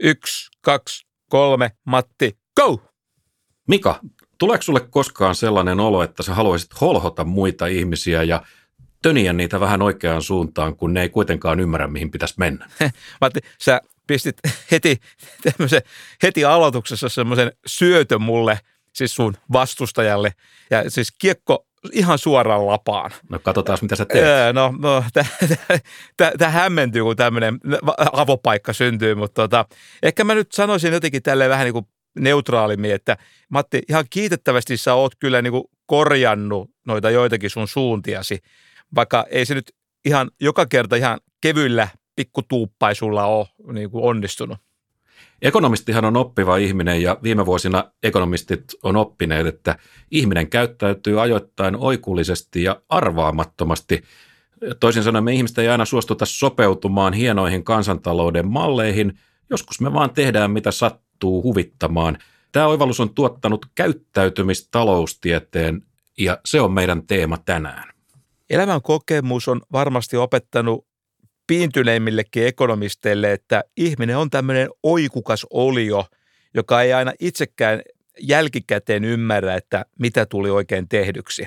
Yksi, kaksi, kolme, Matti, go! Mika, tuleeko sulle koskaan sellainen olo, että sä haluaisit holhota muita ihmisiä ja töniä niitä vähän oikeaan suuntaan, kun ne ei kuitenkaan ymmärrä, mihin pitäisi mennä? Matti, sä pistit heti, heti aloituksessa semmoisen syötön mulle, siis sun vastustajalle. Ja siis kiekko ihan suoraan lapaan. No katsotaan, mitä sä teet. No, no tämä hämmentyy, kun tämmöinen avopaikka syntyy, mutta tota, ehkä mä nyt sanoisin jotenkin tälleen vähän niin kuin neutraalimmin, että Matti, ihan kiitettävästi sä oot kyllä niin kuin korjannut noita joitakin sun suuntiasi, vaikka ei se nyt ihan joka kerta ihan kevyillä pikkutuuppaisulla ole niin kuin onnistunut. Ekonomistihan on oppiva ihminen ja viime vuosina ekonomistit on oppineet, että ihminen käyttäytyy ajoittain oikullisesti ja arvaamattomasti. Toisin sanoen me ihmistä ei aina suostuta sopeutumaan hienoihin kansantalouden malleihin, joskus me vaan tehdään mitä sattuu huvittamaan. Tämä oivallus on tuottanut käyttäytymistaloustieteen ja se on meidän teema tänään. Elämän kokemus on varmasti opettanut piintyneimmillekin ekonomisteille, että ihminen on tämmöinen oikukas olio, joka ei aina itsekään jälkikäteen ymmärrä, että mitä tuli oikein tehdyksi.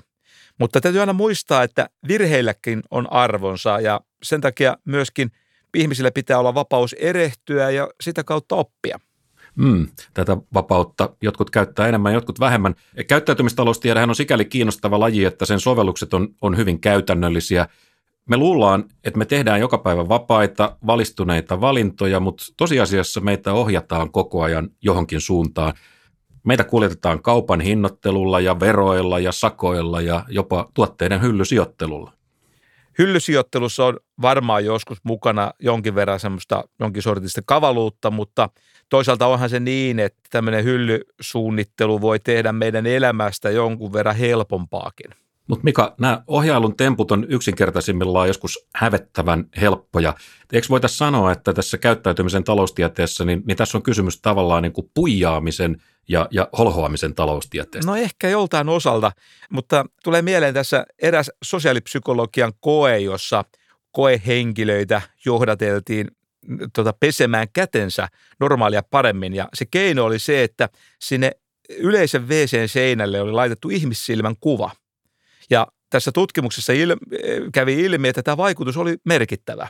Mutta täytyy aina muistaa, että virheilläkin on arvonsa ja sen takia myöskin ihmisillä pitää olla vapaus erehtyä ja sitä kautta oppia. Mm, tätä vapautta jotkut käyttää enemmän, jotkut vähemmän. Käyttäytymistaloustiedehän on sikäli kiinnostava laji, että sen sovellukset on, on hyvin käytännöllisiä – me luullaan, että me tehdään joka päivä vapaita, valistuneita valintoja, mutta tosiasiassa meitä ohjataan koko ajan johonkin suuntaan. Meitä kuljetetaan kaupan hinnoittelulla ja veroilla ja sakoilla ja jopa tuotteiden hyllysijoittelulla. Hyllysijoittelussa on varmaan joskus mukana jonkin verran semmoista jonkin sortista kavaluutta, mutta toisaalta onhan se niin, että tämmöinen hyllysuunnittelu voi tehdä meidän elämästä jonkun verran helpompaakin. Mutta Mika, nämä ohjailun temput on yksinkertaisimmillaan joskus hävettävän helppoja. Eikö voitaisiin sanoa, että tässä käyttäytymisen taloustieteessä, niin, niin tässä on kysymys tavallaan niin kuin puijaamisen ja, ja holhoamisen taloustieteestä? No ehkä joltain osalta, mutta tulee mieleen tässä eräs sosiaalipsykologian koe, jossa koehenkilöitä johdateltiin tota, pesemään kätensä normaalia paremmin. Ja se keino oli se, että sinne yleisen WCn seinälle oli laitettu ihmissilmän kuva – ja tässä tutkimuksessa il, kävi ilmi, että tämä vaikutus oli merkittävä.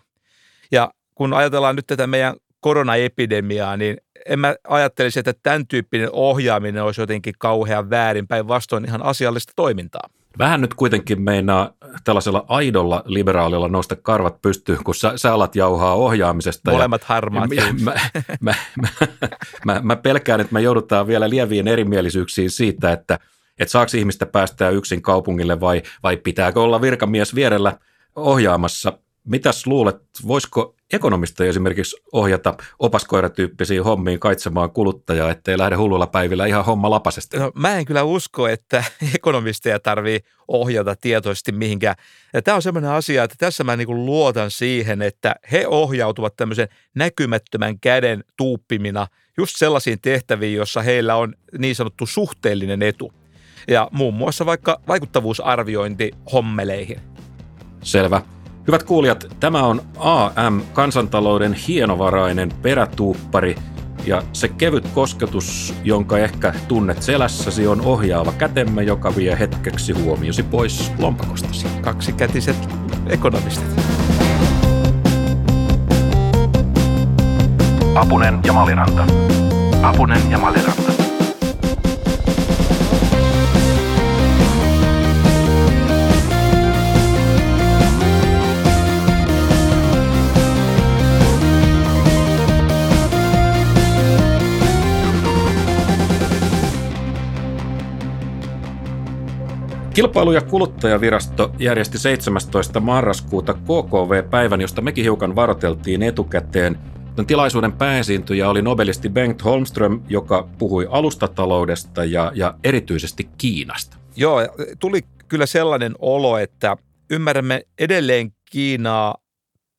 Ja kun ajatellaan nyt tätä meidän koronaepidemiaa, niin en mä ajattelisi, että tämän tyyppinen ohjaaminen olisi jotenkin kauhean väärin, päinvastoin ihan asiallista toimintaa. Vähän nyt kuitenkin meinaa tällaisella aidolla liberaalilla nousta karvat pystyyn, kun sä, sä alat jauhaa ohjaamisesta. Molemmat ja, harmaat. Ja, mä, mä, mä, mä, mä pelkään, että me joudutaan vielä lieviin erimielisyyksiin siitä, että – että saako ihmistä päästää yksin kaupungille vai, vai pitääkö olla virkamies vierellä ohjaamassa. Mitäs luulet, voisiko ekonomista esimerkiksi ohjata opaskoiratyyppisiin hommiin kaitsemaan kuluttajaa, ettei lähde hullulla päivillä ihan homma lapasesta? No, mä en kyllä usko, että ekonomisteja tarvii ohjata tietoisesti mihinkään. Ja tämä on sellainen asia, että tässä mä niin luotan siihen, että he ohjautuvat tämmöisen näkymättömän käden tuuppimina just sellaisiin tehtäviin, jossa heillä on niin sanottu suhteellinen etu ja muun muassa vaikka vaikuttavuusarviointi hommeleihin. Selvä. Hyvät kuulijat, tämä on AM, kansantalouden hienovarainen perätuuppari, ja se kevyt kosketus, jonka ehkä tunnet selässäsi, on ohjaava kätemme, joka vie hetkeksi huomiosi pois lompakostasi. Kaksikätiset ekonomistit. Apunen ja Maliranta. Apunen ja Maliranta. Kilpailu- ja kuluttajavirasto järjesti 17. marraskuuta KKV-päivän, josta mekin hiukan varoteltiin etukäteen. Tämän tilaisuuden pääesiintyjä oli nobelisti Bengt Holmström, joka puhui alustataloudesta ja, ja erityisesti Kiinasta. Joo, tuli kyllä sellainen olo, että ymmärrämme edelleen Kiinaa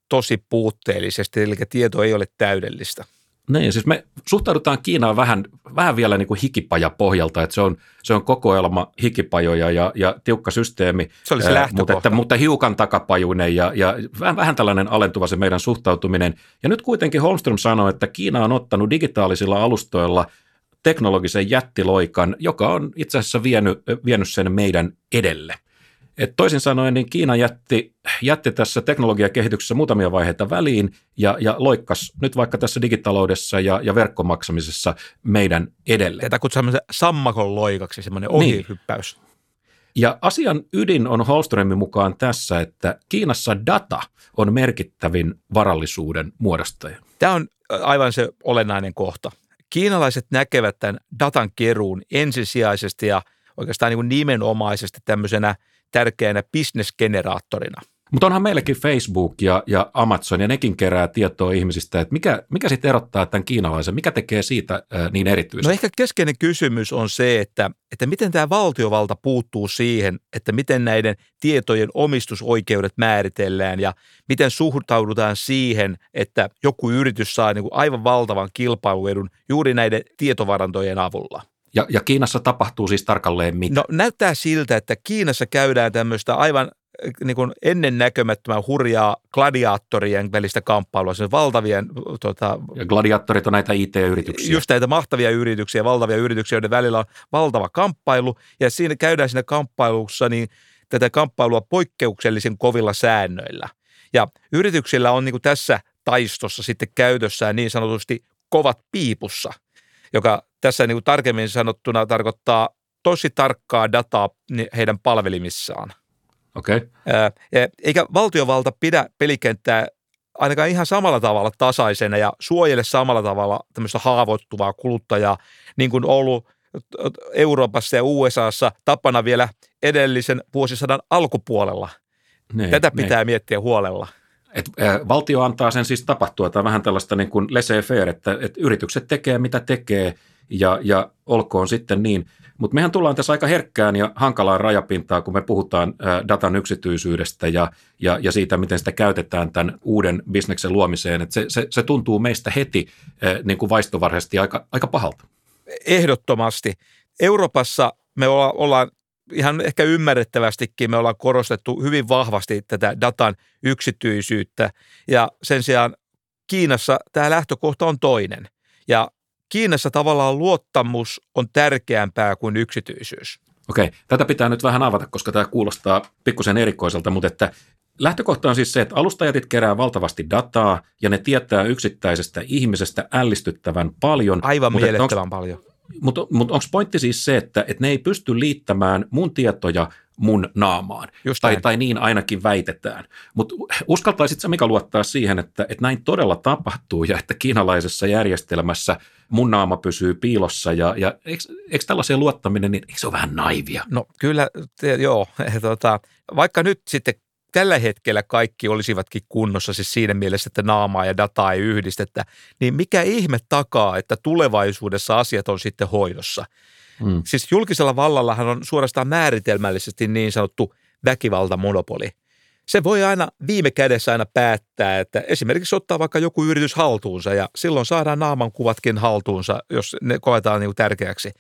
tosi puutteellisesti, eli tieto ei ole täydellistä. Niin, siis me suhtaudutaan Kiinaan vähän, vähän vielä niin kuin hikipaja pohjalta, että se on, se on kokoelma hikipajoja ja, ja tiukka systeemi, se oli se ää, mutta, että, mutta hiukan takapajuinen ja, ja vähän, vähän tällainen alentuva se meidän suhtautuminen. Ja nyt kuitenkin Holmström sanoi, että Kiina on ottanut digitaalisilla alustoilla teknologisen jättiloikan, joka on itse asiassa vienyt, vienyt sen meidän edelle. Et toisin sanoen, niin Kiina jätti, jätti tässä teknologiakehityksessä muutamia vaiheita väliin ja, ja loikkas nyt vaikka tässä digitaloudessa ja, ja verkkomaksamisessa meidän edelle. Tätä kutsutaan sammakon loikaksi, semmoinen ohihyppäys. Niin. Ja asian ydin on Holströmin mukaan tässä, että Kiinassa data on merkittävin varallisuuden muodostaja. Tämä on aivan se olennainen kohta. Kiinalaiset näkevät tämän datan keruun ensisijaisesti ja oikeastaan niin nimenomaisesti tämmöisenä – tärkeänä bisnesgeneraattorina. Mutta onhan meilläkin Facebook ja, ja Amazon, ja nekin kerää tietoa ihmisistä, että mikä, mikä sitten erottaa tämän kiinalaisen, mikä tekee siitä ää, niin erityistä? No ehkä keskeinen kysymys on se, että, että miten tämä valtiovalta puuttuu siihen, että miten näiden tietojen omistusoikeudet määritellään ja miten suhtaudutaan siihen, että joku yritys saa niin kuin aivan valtavan kilpailuedun juuri näiden tietovarantojen avulla. Ja, ja Kiinassa tapahtuu siis tarkalleen mitä? No näyttää siltä, että Kiinassa käydään tämmöistä aivan eh, niin kuin ennennäkemättömän hurjaa gladiaattorien välistä kamppailua, siis valtavien... Tota, ja gladiaattorit on näitä IT-yrityksiä. Just näitä mahtavia yrityksiä, valtavia yrityksiä, joiden välillä on valtava kamppailu, ja siinä käydään siinä kamppailussa niin tätä kamppailua poikkeuksellisen kovilla säännöillä. Ja yrityksillä on niin kuin tässä taistossa sitten käytössään niin sanotusti kovat piipussa – joka tässä niin kuin tarkemmin sanottuna tarkoittaa tosi tarkkaa dataa heidän palvelimissaan. Okei. Okay. Eikä valtiovalta pidä pelikenttää ainakaan ihan samalla tavalla tasaisena ja suojele samalla tavalla tämmöistä haavoittuvaa kuluttajaa, niin kuin ollut Euroopassa ja USAssa tapana vielä edellisen vuosisadan alkupuolella. Ne, niin, Tätä pitää ne. miettiä huolella. Et, valtio antaa sen siis tapahtua, tai vähän tällaista niin kuin laissez-faire, että, että yritykset tekee mitä tekee ja, ja olkoon sitten niin. Mutta mehän tullaan tässä aika herkkään ja hankalaan rajapintaan, kun me puhutaan datan yksityisyydestä ja, ja, ja siitä, miten sitä käytetään tämän uuden bisneksen luomiseen. Et se, se, se tuntuu meistä heti niin kuin vaistovarhaisesti aika, aika pahalta. Ehdottomasti. Euroopassa me olla, ollaan ihan ehkä ymmärrettävästikin me ollaan korostettu hyvin vahvasti tätä datan yksityisyyttä ja sen sijaan Kiinassa tämä lähtökohta on toinen. Ja Kiinassa tavallaan luottamus on tärkeämpää kuin yksityisyys. Okei, tätä pitää nyt vähän avata, koska tämä kuulostaa pikkusen erikoiselta, mutta että lähtökohta on siis se, että alustajat kerää valtavasti dataa ja ne tietää yksittäisestä ihmisestä ällistyttävän paljon. Aivan mielettömän paljon. Mutta mut onko pointti siis se, että et ne ei pysty liittämään mun tietoja mun naamaan? Just tai, tai niin ainakin väitetään. Mutta uskaltaisitko mikä luottaa siihen, että, että näin todella tapahtuu ja että kiinalaisessa järjestelmässä mun naama pysyy piilossa ja, ja eikö, eikö tällaiseen luottaminen, niin eikö se ole vähän naivia? No kyllä, te, joo. Tota, vaikka nyt sitten tällä hetkellä kaikki olisivatkin kunnossa, siis siinä mielessä, että naamaa ja dataa ei yhdistetä, niin mikä ihme takaa, että tulevaisuudessa asiat on sitten hoidossa? Mm. Siis julkisella vallallahan on suorastaan määritelmällisesti niin sanottu väkivaltamonopoli. Se voi aina viime kädessä aina päättää, että esimerkiksi ottaa vaikka joku yritys haltuunsa ja silloin saadaan naaman kuvatkin haltuunsa, jos ne koetaan niin tärkeäksi.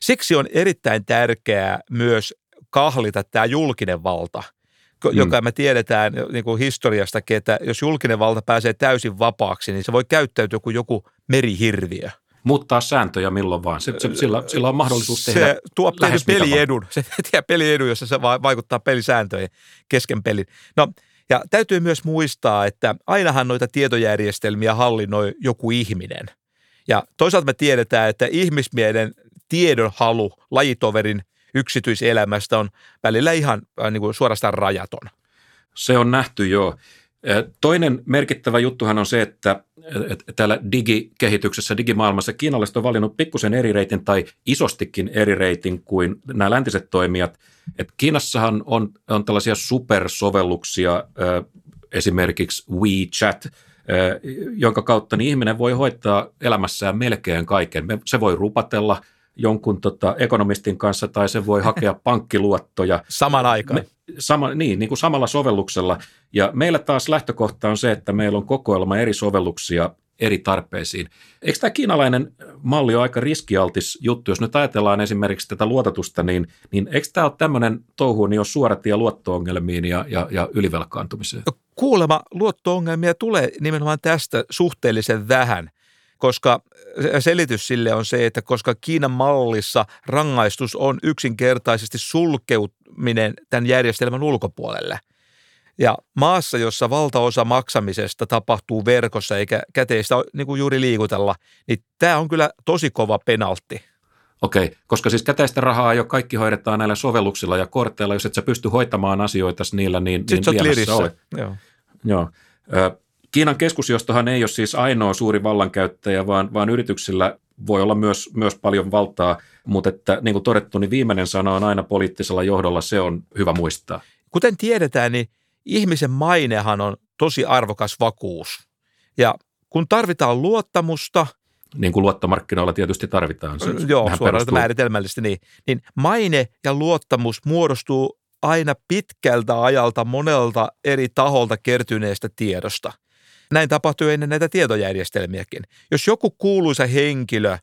Siksi on erittäin tärkeää myös kahlita tämä julkinen valta – mm. joka me tiedetään niin kuin historiastakin, että jos julkinen valta pääsee täysin vapaaksi, niin se voi käyttäytyä kuin joku merihirviö. Muuttaa sääntöjä milloin vaan. Se, se, sillä, sillä on mahdollisuus tehdä Se tuo peliedun. Se peliedun, jossa se vaikuttaa pelisääntöjen kesken pelin. No, ja täytyy myös muistaa, että ainahan noita tietojärjestelmiä hallinnoi joku ihminen. Ja toisaalta me tiedetään, että ihmismielen tiedonhalu lajitoverin – yksityiselämästä on välillä ihan äh, niin kuin suorastaan rajaton. Se on nähty jo. Toinen merkittävä juttuhan on se, että täällä digikehityksessä, digimaailmassa kiinalaiset on valinnut pikkusen eri reitin tai isostikin eri reitin kuin nämä läntiset toimijat. Et Kiinassahan on, on tällaisia supersovelluksia, esimerkiksi WeChat, jonka kautta niin ihminen voi hoitaa elämässään melkein kaiken. Se voi rupatella – jonkun tota, ekonomistin kanssa tai se voi hakea pankkiluottoja. Saman aikaan. Me, sama, niin, niin kuin samalla sovelluksella. Ja meillä taas lähtökohta on se, että meillä on kokoelma eri sovelluksia eri tarpeisiin. Eikö tämä kiinalainen malli ole aika riskialtis juttu? Jos nyt ajatellaan esimerkiksi tätä luototusta, niin, niin eikö tämä ole tämmöinen touhu, niin tie luotto-ongelmiin ja, ja, ja ylivelkaantumiseen? Kuulema luotto-ongelmia tulee nimenomaan tästä suhteellisen vähän koska selitys sille on se, että koska Kiinan mallissa rangaistus on yksinkertaisesti sulkeutuminen tämän järjestelmän ulkopuolelle. Ja maassa, jossa valtaosa maksamisesta tapahtuu verkossa eikä käteistä niin kuin juuri liikutella, niin tämä on kyllä tosi kova penaltti. Okei, koska siis käteistä rahaa jo kaikki hoidetaan näillä sovelluksilla ja korteilla. Jos et sä pysty hoitamaan asioita niillä, niin, Sitten niin lirissä. Joo. Joo. Kiinan keskusjohtohan ei ole siis ainoa suuri vallankäyttäjä, vaan, vaan yrityksillä voi olla myös, myös paljon valtaa, mutta että, niin kuin todettu, niin viimeinen sana on aina poliittisella johdolla, se on hyvä muistaa. Kuten tiedetään, niin ihmisen mainehan on tosi arvokas vakuus. Ja kun tarvitaan luottamusta, niin kuin luottomarkkinoilla tietysti tarvitaan. Se joo, suoraan määritelmällisesti niin. Niin maine ja luottamus muodostuu aina pitkältä ajalta monelta eri taholta kertyneestä tiedosta. Näin tapahtui ennen näitä tietojärjestelmiäkin. Jos joku kuuluisa henkilö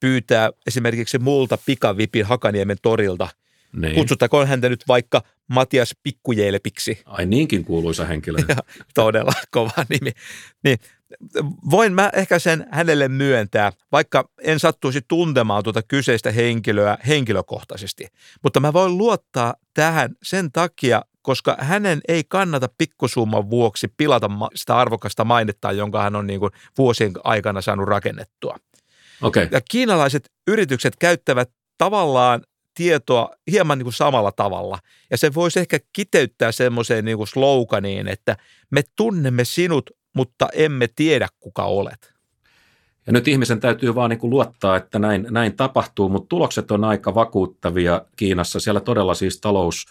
pyytää esimerkiksi multa pikavipin Hakaniemen torilta, niin. kutsuttakoon häntä nyt vaikka Matias Pikkujelpiksi. Ai niinkin kuuluisa henkilö. Ja, todella kova nimi. Niin, voin mä ehkä sen hänelle myöntää, vaikka en sattuisi tuntemaan tuota kyseistä henkilöä henkilökohtaisesti. Mutta mä voin luottaa tähän sen takia, koska hänen ei kannata pikkusumman vuoksi pilata sitä arvokasta mainetta, jonka hän on niin kuin vuosien aikana saanut rakennettua. Okay. Ja kiinalaiset yritykset käyttävät tavallaan tietoa hieman niin kuin samalla tavalla. Ja se voisi ehkä kiteyttää semmoiseen niin kuin sloganiin, että me tunnemme sinut, mutta emme tiedä kuka olet. Ja nyt ihmisen täytyy vaan niin kuin luottaa, että näin, näin tapahtuu, mutta tulokset on aika vakuuttavia Kiinassa. Siellä todella siis talous –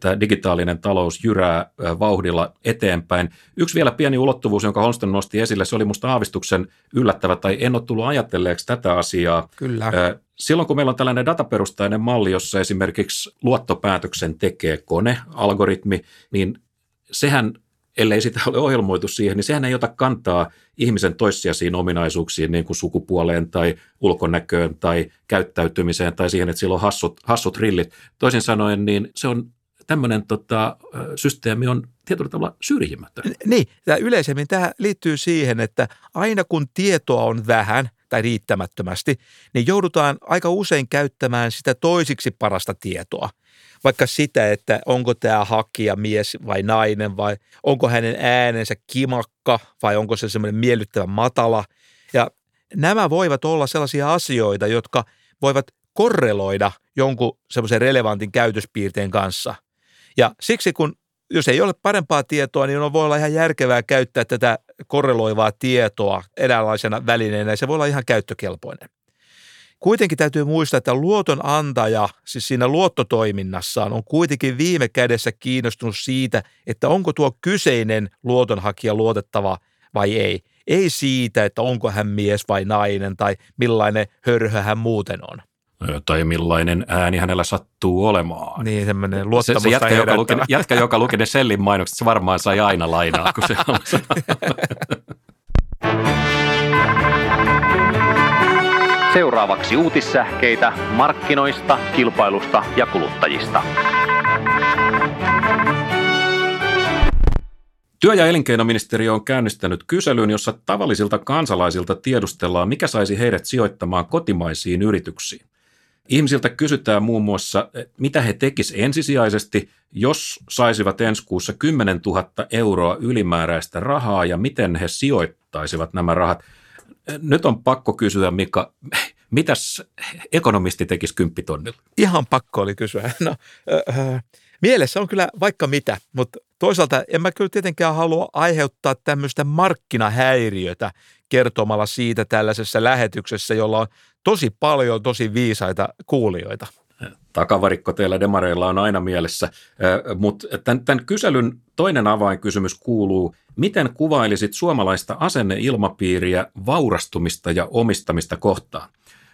tämä digitaalinen talous jyrää vauhdilla eteenpäin. Yksi vielä pieni ulottuvuus, jonka Holmström nosti esille, se oli minusta aavistuksen yllättävä, tai en ole tullut ajatelleeksi tätä asiaa. Kyllä. Silloin kun meillä on tällainen dataperustainen malli, jossa esimerkiksi luottopäätöksen tekee kone, algoritmi, niin sehän ellei sitä ole ohjelmoitu siihen, niin sehän ei ota kantaa ihmisen toissijaisiin ominaisuuksiin, niin kuin sukupuoleen tai ulkonäköön tai käyttäytymiseen tai siihen, että sillä on hassut, hassut rillit. Toisin sanoen, niin se on tämmöinen tota, systeemi on tietyllä tavalla syrjimätön. Niin, ja yleisemmin tämä liittyy siihen, että aina kun tietoa on vähän tai riittämättömästi, niin joudutaan aika usein käyttämään sitä toisiksi parasta tietoa. Vaikka sitä, että onko tämä hakija mies vai nainen vai onko hänen äänensä kimakka vai onko se semmoinen miellyttävä matala. Ja nämä voivat olla sellaisia asioita, jotka voivat korreloida jonkun semmoisen relevantin käytöspiirteen kanssa – ja siksi kun, jos ei ole parempaa tietoa, niin on voi olla ihan järkevää käyttää tätä korreloivaa tietoa eräänlaisena välineenä ja se voi olla ihan käyttökelpoinen. Kuitenkin täytyy muistaa, että luotonantaja, siis siinä luottotoiminnassaan, on kuitenkin viime kädessä kiinnostunut siitä, että onko tuo kyseinen luotonhakija luotettava vai ei. Ei siitä, että onko hän mies vai nainen tai millainen hörhö hän muuten on tai millainen ääni hänellä sattuu olemaan. Niin, semmoinen luottamusta se, se jätkä, joka luki, jätkä, joka luki ne Sellin mainokset, se varmaan sai aina lainaa, kun se Seuraavaksi uutissähkeitä markkinoista, kilpailusta ja kuluttajista. Työ- ja elinkeinoministeriö on käynnistänyt kyselyn, jossa tavallisilta kansalaisilta tiedustellaan, mikä saisi heidät sijoittamaan kotimaisiin yrityksiin. Ihmisiltä kysytään muun muassa, mitä he tekisivät ensisijaisesti, jos saisivat ensi kuussa 10 000 euroa ylimääräistä rahaa ja miten he sijoittaisivat nämä rahat. Nyt on pakko kysyä, Mika, mitäs ekonomisti tekisi kymppitonnilla? Ihan pakko oli kysyä. No, äh, mielessä on kyllä vaikka mitä, mutta toisaalta en mä kyllä tietenkään halua aiheuttaa tämmöistä markkinahäiriötä kertomalla siitä tällaisessa lähetyksessä, jolla on tosi paljon tosi viisaita kuulijoita. Takavarikko teillä demareilla on aina mielessä, mutta tämän, tämän kyselyn toinen avainkysymys kuuluu, miten kuvailisit suomalaista asenneilmapiiriä vaurastumista ja omistamista kohtaan?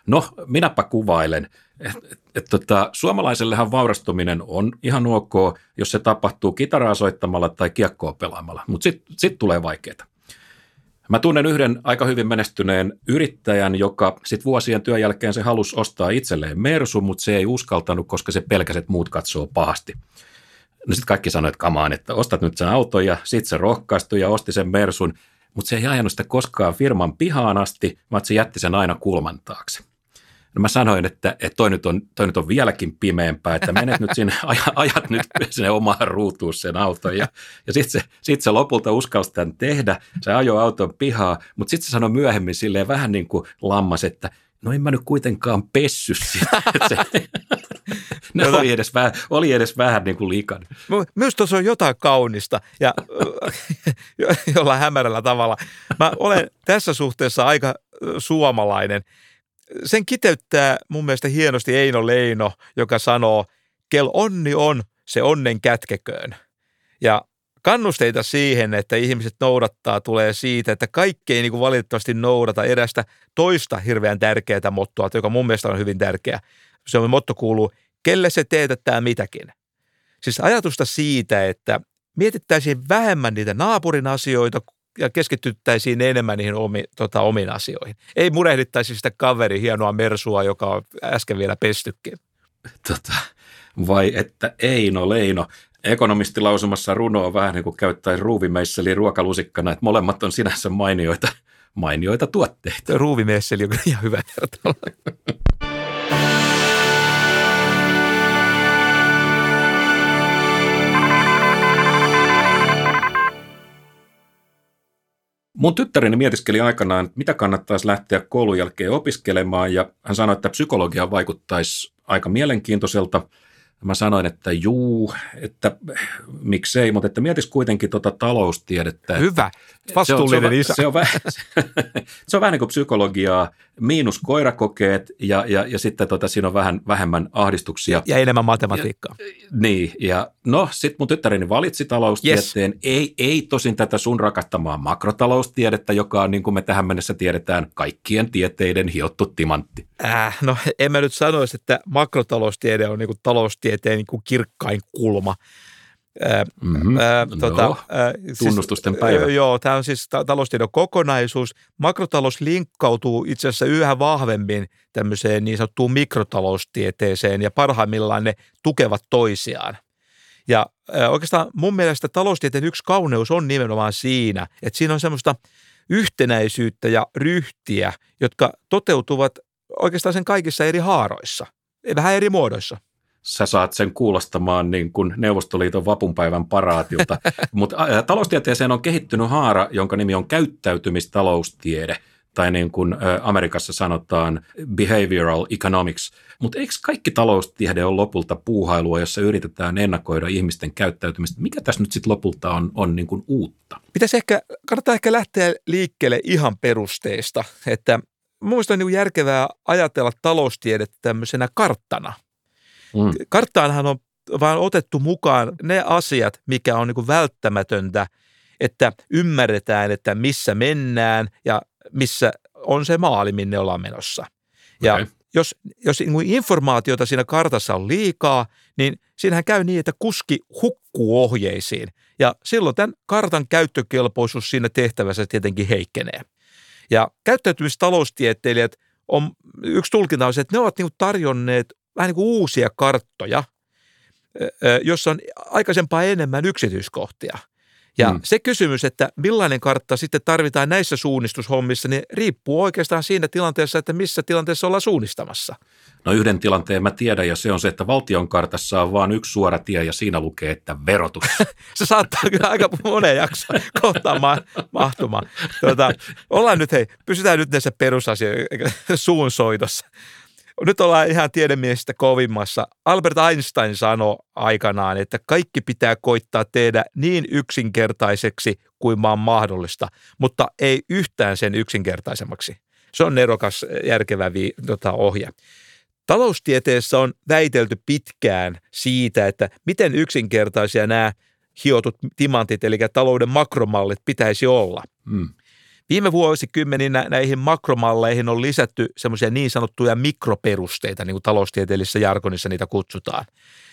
No, minäpä kuvailen. Et, et, et, tota, suomalaisellehan vaurastuminen on ihan ok, jos se tapahtuu kitaraa soittamalla tai kiekkoa pelaamalla, mutta sitten sit tulee vaikeaa. Mä tunnen yhden aika hyvin menestyneen yrittäjän, joka sitten vuosien työn jälkeen se halusi ostaa itselleen Mersu, mutta se ei uskaltanut, koska se pelkäsi, että muut katsoo pahasti. No sitten kaikki sanoivat, että kamaan, että ostat nyt sen auton ja sitten se rohkaistui ja osti sen Mersun, mutta se ei ajanut sitä koskaan firman pihaan asti, vaan se jätti sen aina kulman taakse. No mä sanoin, että, että toi, nyt on, toi nyt on vieläkin pimeämpää, että menet nyt sinne, ajat nyt sinne omaan ruutuun sen auton. Ja, ja sitten se, sit se lopulta uskalsi tämän tehdä. Se ajoi auton pihaa, mutta sitten se sanoi myöhemmin silleen vähän niin kuin lammas, että no en mä nyt kuitenkaan pessy sitä. ne Jota... oli, edes vähän, oli edes vähän niin kuin liikan. Myös tuossa on jotain kaunista ja jollain hämärällä tavalla. Mä olen tässä suhteessa aika suomalainen – sen kiteyttää mun mielestä hienosti Eino Leino, joka sanoo, kel onni on, se onnen kätkeköön. Ja kannusteita siihen, että ihmiset noudattaa, tulee siitä, että kaikki ei niin kuin valitettavasti noudata erästä toista hirveän tärkeää mottoa, joka mun mielestä on hyvin tärkeä. Se on motto kuuluu, kelle se teetättää mitäkin. Siis ajatusta siitä, että mietittäisiin vähemmän niitä naapurin asioita ja keskityttäisiin enemmän niihin omi, tota, omiin asioihin. Ei murehdittaisi sitä kaveri hienoa mersua, joka on äsken vielä pestykin. Tota, vai että Eino Leino. Ekonomisti lausumassa runoa vähän niin kuin käyttäisi ruuvimeisseli ruokalusikkana, että molemmat on sinänsä mainioita, mainioita tuotteita. Ruuvimeisseli on ihan hyvä vertailla. Mun tyttäreni mietiskeli aikanaan, mitä kannattaisi lähteä koulun jälkeen opiskelemaan, ja hän sanoi, että psykologia vaikuttaisi aika mielenkiintoiselta. Mä sanoin, että juu, että miksei, mutta että mietis kuitenkin tuota taloustiedettä. Hyvä, vastuullinen se on, se on, Se on, vähän, se on vähän niin kuin psykologiaa, miinus koirakokeet ja, ja, ja sitten tota, siinä on vähän vähemmän ahdistuksia. Ja enemmän matematiikkaa. Ja, niin, ja no sitten mun tyttäreni valitsi taloustieteen, yes. ei, ei tosin tätä sun rakastamaa makrotaloustiedettä, joka on niin kuin me tähän mennessä tiedetään kaikkien tieteiden hiottu timantti. Äh, no en mä nyt sanoisi, että makrotaloustiede on niin kuin taloustieteen niin kuin kirkkain kulma. Mm-hmm. Ää, tota, no, tunnustusten siis, päivä. Joo, tämä on siis taloustiedon kokonaisuus. Makrotalous linkkautuu itse asiassa yhä vahvemmin tämmöiseen niin sanottuun mikrotaloustieteeseen ja parhaimmillaan ne tukevat toisiaan. Ja oikeastaan mun mielestä taloustieteen yksi kauneus on nimenomaan siinä, että siinä on semmoista yhtenäisyyttä ja ryhtiä, jotka toteutuvat oikeastaan sen kaikissa eri haaroissa, vähän eri muodoissa sä saat sen kuulostamaan niin kuin Neuvostoliiton vapunpäivän paraatilta. Mutta taloustieteeseen on kehittynyt haara, jonka nimi on käyttäytymistaloustiede, tai niin kuin Amerikassa sanotaan behavioral economics. Mutta eikö kaikki taloustiede ole lopulta puuhailua, jossa yritetään ennakoida ihmisten käyttäytymistä? Mikä tässä nyt sitten lopulta on, on niin kuin uutta? Pitäisi ehkä, kannattaa ehkä lähteä liikkeelle ihan perusteista, että Minusta on niin järkevää ajatella taloustiedettä tämmöisenä karttana – Mm. Karttaanhan on vaan otettu mukaan ne asiat, mikä on niin välttämätöntä, että ymmärretään, että missä mennään ja missä on se maali, minne ollaan menossa. Ja okay. jos, jos niin informaatiota siinä kartassa on liikaa, niin siinähän käy niin, että kuski hukkuu ohjeisiin. Ja silloin tämän kartan käyttökelpoisuus siinä tehtävässä tietenkin heikkenee. Ja käyttäytymistaloustieteilijät on, yksi tulkinta on se, että ne ovat niin tarjonneet vähän niin kuin uusia karttoja, jossa on aikaisempaa enemmän yksityiskohtia. Ja mm. se kysymys, että millainen kartta sitten tarvitaan näissä suunnistushommissa, niin riippuu oikeastaan siinä tilanteessa, että missä tilanteessa ollaan suunnistamassa. No yhden tilanteen mä tiedän ja se on se, että valtion kartassa on vain yksi suora tie ja siinä lukee, että verotus. se saattaa kyllä aika monen jakso kohtaan ma- mahtumaan. Tuota, ollaan nyt, hei, pysytään nyt näissä perusasioissa, suunsoitossa nyt ollaan ihan tiedemiestä kovimmassa. Albert Einstein sanoi aikanaan, että kaikki pitää koittaa tehdä niin yksinkertaiseksi kuin maan mahdollista, mutta ei yhtään sen yksinkertaisemmaksi. Se on nerokas, järkevä vi, tota, ohje. Taloustieteessä on väitelty pitkään siitä, että miten yksinkertaisia nämä hiotut timantit, eli talouden makromallit pitäisi olla. Hmm. Viime vuosikymmeninä näihin makromalleihin on lisätty semmoisia niin sanottuja mikroperusteita, niin kuin taloustieteellisessä jargonissa niitä kutsutaan.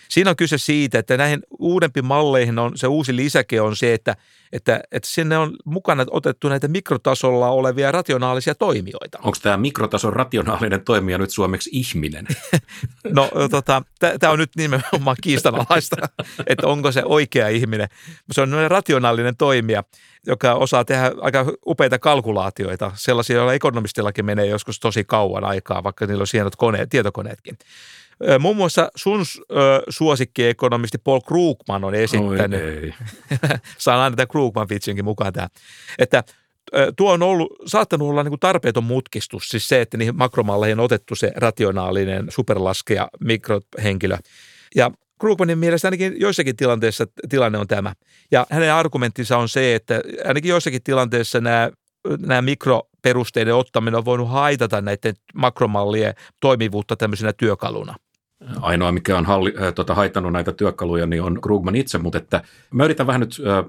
Siinä on kyse siitä, että näihin uudempi malleihin on se uusi lisäke on se, että, että, että sinne on mukana otettu näitä mikrotasolla olevia rationaalisia toimijoita. Onko tämä mikrotason rationaalinen toimija nyt suomeksi ihminen? no tota, tämä on nyt nimenomaan kiistanalaista, että onko se oikea ihminen. Se on rationaalinen toimija, joka osaa tehdä aika upeita kalkulaatioita, sellaisia, joilla ekonomistillakin menee joskus tosi kauan aikaa, vaikka niillä on hienot koneet, tietokoneetkin. Muun muassa sun suosikkiekonomisti Paul Krugman on esittänyt, saan aina tämän Krugman-vitsinkin mukaan tämä, että tuo on ollut, saattanut olla niin tarpeeton mutkistus, siis se, että niihin makromalleihin on otettu se rationaalinen superlaskeja mikrohenkilö. Ja Krugmanin mielestä ainakin joissakin tilanteissa tilanne on tämä. Ja hänen argumenttinsa on se, että ainakin joissakin tilanteissa nämä, nämä mikroperusteiden ottaminen on voinut haitata näiden makromallien toimivuutta tämmöisenä työkaluna. Ainoa, mikä on halli, äh, tota, haitannut näitä työkaluja, niin on Krugman itse, mutta että mä yritän vähän nyt, äh,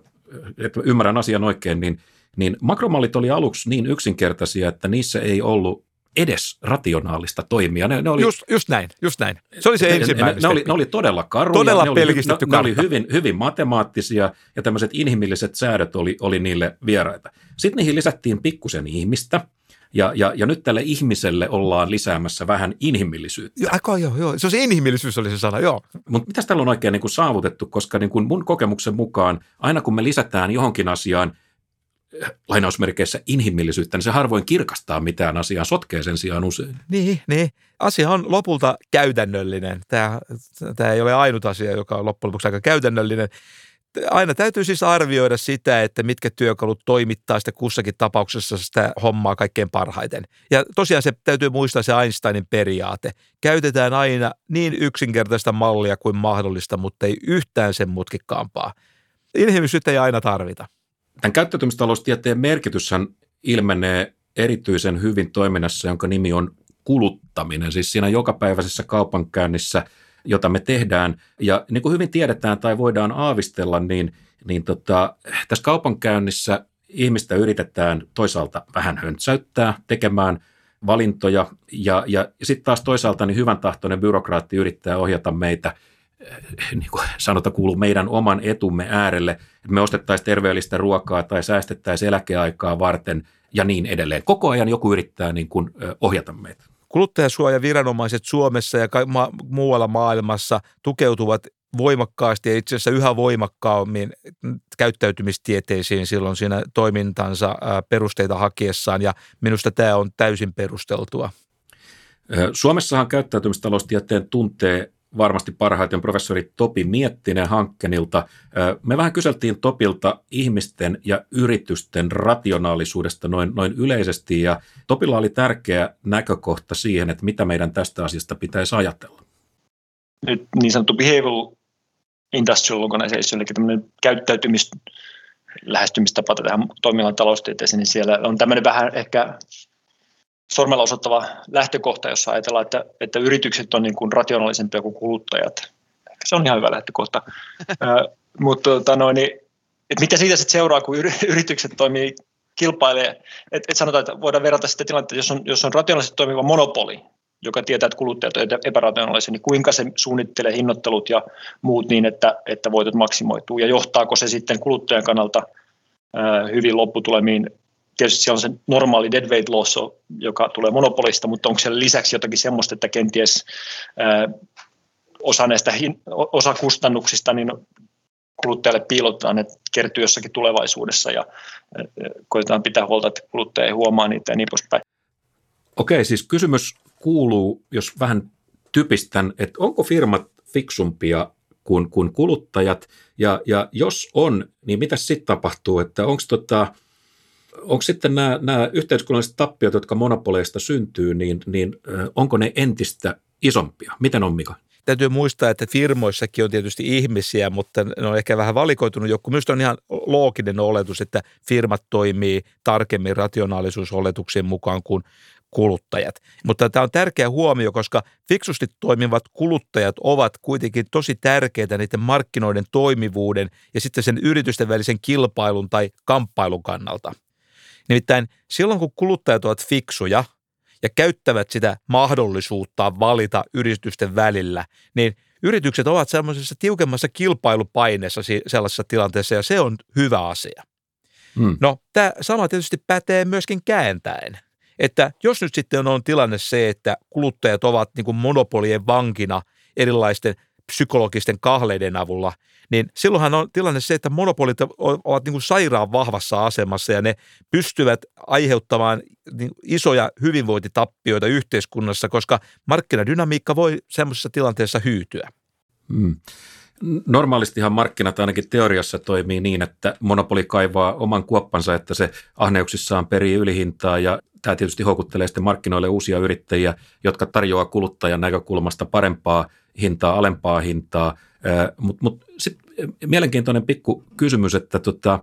että ymmärrän asian oikein, niin, niin makromallit oli aluksi niin yksinkertaisia, että niissä ei ollut edes rationaalista toimia. Ne, ne oli, just, just näin, just näin. Se oli se ensimmäinen. Ne, ne, oli, ne oli todella karuja. Todella ne oli, ne, ne oli hyvin, hyvin matemaattisia ja tämmöiset inhimilliset säädöt oli, oli niille vieraita. Sitten niihin lisättiin pikkusen ihmistä. Ja, ja, ja nyt tälle ihmiselle ollaan lisäämässä vähän inhimillisyyttä. Joo, aika, joo, joo. Se on se inhimillisyys oli se sana, joo. Mutta mitä täällä on oikein niin kuin saavutettu, koska niin kuin mun kokemuksen mukaan aina kun me lisätään johonkin asiaan lainausmerkeissä inhimillisyyttä, niin se harvoin kirkastaa mitään asiaa, sotkee sen sijaan usein. Niin, niin. Asia on lopulta käytännöllinen. Tämä, tämä ei ole ainut asia, joka on loppujen lopuksi aika käytännöllinen. Aina täytyy siis arvioida sitä, että mitkä työkalut toimittaa sitä kussakin tapauksessa sitä hommaa kaikkein parhaiten. Ja tosiaan se täytyy muistaa se Einsteinin periaate. Käytetään aina niin yksinkertaista mallia kuin mahdollista, mutta ei yhtään sen mutkikkaampaa. Inhimillisyyttä ei aina tarvita. Tämän käyttäytymistaloustieteen merkityshän ilmenee erityisen hyvin toiminnassa, jonka nimi on kuluttaminen, siis siinä jokapäiväisessä kaupankäynnissä, jota me tehdään. Ja niin kuin hyvin tiedetään tai voidaan aavistella, niin, niin tota, tässä kaupankäynnissä ihmistä yritetään toisaalta vähän höntsäyttää tekemään valintoja ja, ja, ja sitten taas toisaalta niin hyvän tahtoinen byrokraatti yrittää ohjata meitä – niin kuin sanota, kuuluu meidän oman etumme äärelle, että me ostettaisiin terveellistä ruokaa tai säästettäisiin eläkeaikaa varten ja niin edelleen. Koko ajan joku yrittää niin kuin ohjata meitä. Kuluttajasuojaviranomaiset Suomessa ja ma- muualla maailmassa tukeutuvat voimakkaasti ja itse asiassa yhä voimakkaammin käyttäytymistieteisiin silloin siinä toimintansa perusteita hakiessaan ja minusta tämä on täysin perusteltua. Suomessahan käyttäytymistaloustieteen tuntee varmasti parhaiten professori Topi Miettinen Hankkenilta. Me vähän kyseltiin Topilta ihmisten ja yritysten rationaalisuudesta noin, noin yleisesti, ja Topilla oli tärkeä näkökohta siihen, että mitä meidän tästä asiasta pitäisi ajatella. Nyt niin sanottu behavioral industrial organization, eli tämmöinen käyttäytymis lähestymistapa tähän toimialan taloustieteeseen, niin siellä on tämmöinen vähän ehkä sormella osoittava lähtökohta, jossa ajatellaan, että, että yritykset on niin kuin rationaalisempia kuin kuluttajat. Ehkä se on ihan hyvä lähtökohta. mutta tota noin, niin, että mitä siitä sitten seuraa, kun yritykset toimii kilpailee, että et sanotaan, että voidaan verrata sitä tilannetta, jos on, jos on rationaalisesti toimiva monopoli, joka tietää, että kuluttajat ovat epärationaalisia, niin kuinka se suunnittelee hinnoittelut ja muut niin, että, että voitot maksimoituu, ja johtaako se sitten kuluttajan kannalta hyvin lopputulemiin tietysti siellä on se normaali dead weight loss, joka tulee monopolista, mutta onko siellä lisäksi jotakin semmoista, että kenties osa näistä osa kustannuksista niin kuluttajalle piilotetaan, että kertyy jossakin tulevaisuudessa ja koitetaan pitää huolta, että kuluttaja ei huomaa niitä ja niin poispäin. Okei, siis kysymys kuuluu, jos vähän typistän, että onko firmat fiksumpia kuin, kuin kuluttajat, ja, ja jos on, niin mitä sitten tapahtuu, että onko tota, onko sitten nämä, nämä yhteiskunnalliset tappiot, jotka monopoleista syntyy, niin, niin onko ne entistä isompia? Miten on, Mika? Täytyy muistaa, että firmoissakin on tietysti ihmisiä, mutta ne on ehkä vähän valikoitunut joku. Minusta on ihan looginen oletus, että firmat toimii tarkemmin rationaalisuusoletuksien mukaan kuin kuluttajat. Mutta tämä on tärkeä huomio, koska fiksusti toimivat kuluttajat ovat kuitenkin tosi tärkeitä niiden markkinoiden toimivuuden ja sitten sen yritysten välisen kilpailun tai kamppailun kannalta – Nimittäin silloin, kun kuluttajat ovat fiksuja ja käyttävät sitä mahdollisuutta valita yritysten välillä, niin yritykset ovat semmoisessa tiukemmassa kilpailupaineessa sellaisessa tilanteessa ja se on hyvä asia. Hmm. No tämä sama tietysti pätee myöskin kääntäen. Että jos nyt sitten on tilanne se, että kuluttajat ovat niin kuin monopolien vankina erilaisten psykologisten kahleiden avulla, niin silloinhan on tilanne se, että monopolit ovat niin kuin sairaan vahvassa asemassa ja ne pystyvät aiheuttamaan niin isoja hyvinvointitappioita yhteiskunnassa, koska markkinadynamiikka voi semmoisessa tilanteessa hyytyä. Hmm. Normaalistihan markkinat ainakin teoriassa toimii niin, että monopoli kaivaa oman kuoppansa, että se ahneuksissaan perii ylihintaa ja tämä tietysti houkuttelee sitten markkinoille uusia yrittäjiä, jotka tarjoaa kuluttajan näkökulmasta parempaa hintaa, alempaa hintaa. Mutta mut sitten mielenkiintoinen pikku kysymys, että tota,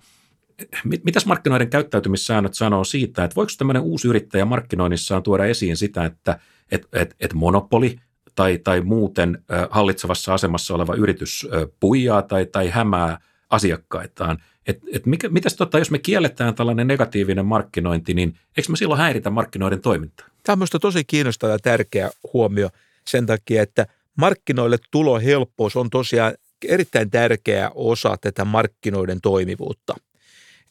mitäs markkinoiden käyttäytymissäännöt sanoo siitä, että voiko tämmöinen uusi yrittäjä markkinoinnissaan tuoda esiin sitä, että et, et, et monopoli tai, tai muuten hallitsevassa asemassa oleva yritys puijaa tai, tai hämää asiakkaitaan. Et, et mikä, mitäs tota, jos me kielletään tällainen negatiivinen markkinointi, niin eikö me silloin häiritä markkinoiden toimintaa? Tämä on tosi kiinnostava ja tärkeä huomio sen takia, että markkinoille tulo helppous on tosiaan erittäin tärkeä osa tätä markkinoiden toimivuutta.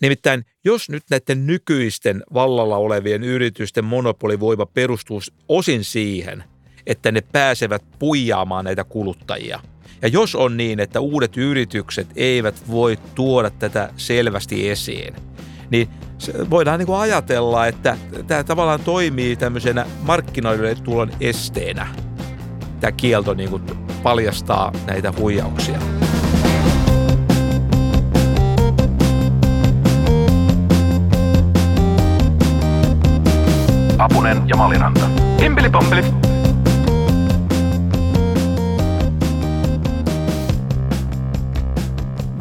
Nimittäin jos nyt näiden nykyisten vallalla olevien yritysten monopolivoima perustuu osin siihen, että ne pääsevät puijaamaan näitä kuluttajia. Ja jos on niin, että uudet yritykset eivät voi tuoda tätä selvästi esiin, niin voidaan niin kuin ajatella, että tämä tavallaan toimii tämmöisenä markkinoille tulon esteenä. Tämä kielto niin kuin paljastaa näitä huijauksia. Apunen ja Maliranta. Himpeli pompeli.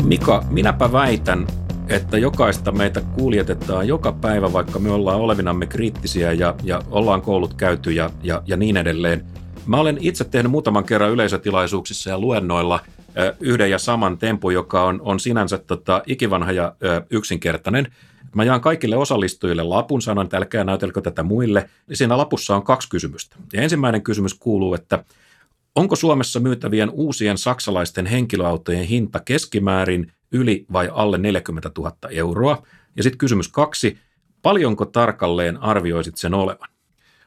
Mika, minäpä väitän, että jokaista meitä kuljetetaan joka päivä, vaikka me ollaan olevinamme kriittisiä ja, ja ollaan koulut käyty ja, ja, ja niin edelleen. Mä olen itse tehnyt muutaman kerran yleisötilaisuuksissa ja luennoilla yhden ja saman tempu, joka on, on sinänsä tota, ikivanha ja ö, yksinkertainen. Mä jaan kaikille osallistujille lapun, sanon, että älkää näytelkö tätä muille. Siinä lapussa on kaksi kysymystä. Ja ensimmäinen kysymys kuuluu, että Onko Suomessa myytävien uusien saksalaisten henkilöautojen hinta keskimäärin yli vai alle 40 000 euroa? Ja sitten kysymys kaksi, paljonko tarkalleen arvioisit sen olevan?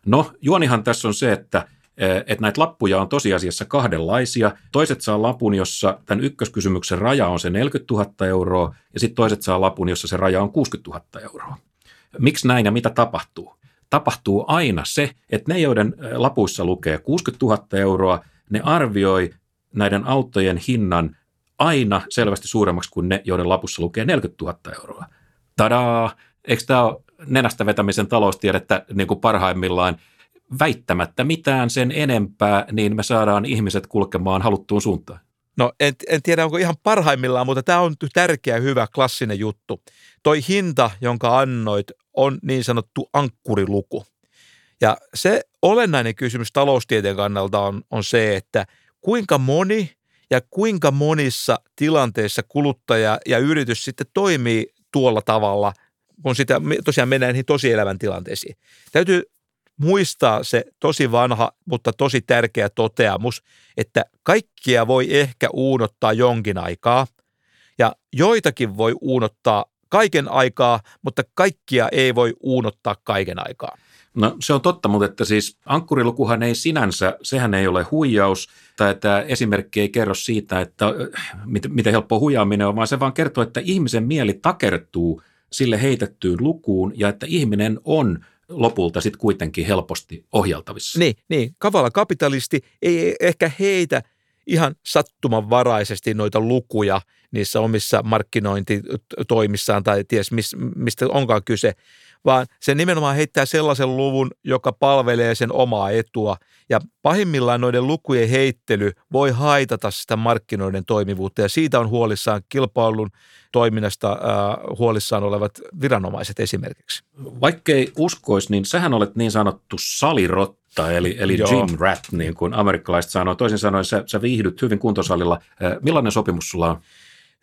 No, juonihan tässä on se, että eh, että näitä lappuja on tosiasiassa kahdenlaisia. Toiset saa lapun, jossa tämän ykköskysymyksen raja on se 40 000 euroa, ja sitten toiset saa lapun, jossa se raja on 60 000 euroa. Miksi näin ja mitä tapahtuu? Tapahtuu aina se, että ne, joiden eh, lapuissa lukee 60 000 euroa, ne arvioi näiden autojen hinnan aina selvästi suuremmaksi kuin ne, joiden lapussa lukee 40 000 euroa. Tadaa! Eikö tämä ole nenästä vetämisen taloustiedettä niin kuin parhaimmillaan? Väittämättä mitään sen enempää, niin me saadaan ihmiset kulkemaan haluttuun suuntaan. No en, en tiedä, onko ihan parhaimmillaan, mutta tämä on tärkeä, hyvä, klassinen juttu. Toi hinta, jonka annoit, on niin sanottu ankkuriluku. Ja se olennainen kysymys taloustieteen kannalta on, on se, että kuinka moni ja kuinka monissa tilanteissa kuluttaja ja yritys sitten toimii tuolla tavalla, kun sitä tosiaan mennään niihin tosielämän tilanteisiin. Täytyy muistaa se tosi vanha, mutta tosi tärkeä toteamus, että kaikkia voi ehkä uunottaa jonkin aikaa ja joitakin voi uunottaa kaiken aikaa, mutta kaikkia ei voi uunottaa kaiken aikaa. No se on totta, mutta että siis ankkurilukuhan ei sinänsä, sehän ei ole huijaus, tai tämä esimerkki ei kerro siitä, että äh, miten helppo huijaaminen on, vaan se vaan kertoo, että ihmisen mieli takertuu sille heitettyyn lukuun ja että ihminen on lopulta sitten kuitenkin helposti ohjaltavissa. Niin, niin, kavala kapitalisti ei ehkä heitä ihan sattumanvaraisesti noita lukuja niissä omissa markkinointitoimissaan tai ties mistä onkaan kyse, vaan se nimenomaan heittää sellaisen luvun, joka palvelee sen omaa etua. Ja pahimmillaan noiden lukujen heittely voi haitata sitä markkinoiden toimivuutta ja siitä on huolissaan kilpailun toiminnasta äh, huolissaan olevat viranomaiset esimerkiksi. Vaikkei uskoisi, niin sähän olet niin sanottu salirotta, eli, eli gym rat, niin kuin amerikkalaiset sanoo. Toisin sanoen sä, sä viihdyt hyvin kuntosalilla. Millainen sopimus sulla on?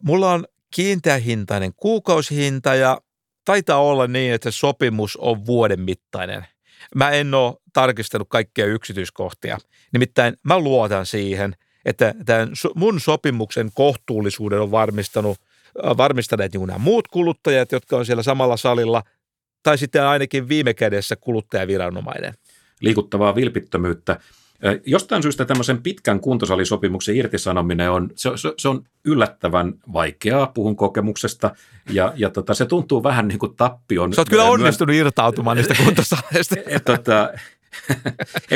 Mulla on kiinteähintainen kuukausihinta ja taitaa olla niin, että sopimus on vuoden mittainen. Mä en ole tarkistanut kaikkia yksityiskohtia. Nimittäin mä luotan siihen, että tämän mun sopimuksen kohtuullisuuden on varmistanut, varmistaneet niin nämä muut kuluttajat, jotka on siellä samalla salilla, tai sitten ainakin viime kädessä kuluttajaviranomainen. Liikuttavaa vilpittömyyttä. Jostain syystä tämmöisen pitkän kuntosalisopimuksen irtisanominen on, se, se, se on yllättävän vaikeaa, puhun kokemuksesta, ja, ja tota, se tuntuu vähän niin kuin tappion. Sä oot kyllä onnistunut myön... irtautumaan niistä kuntosaleista. tota,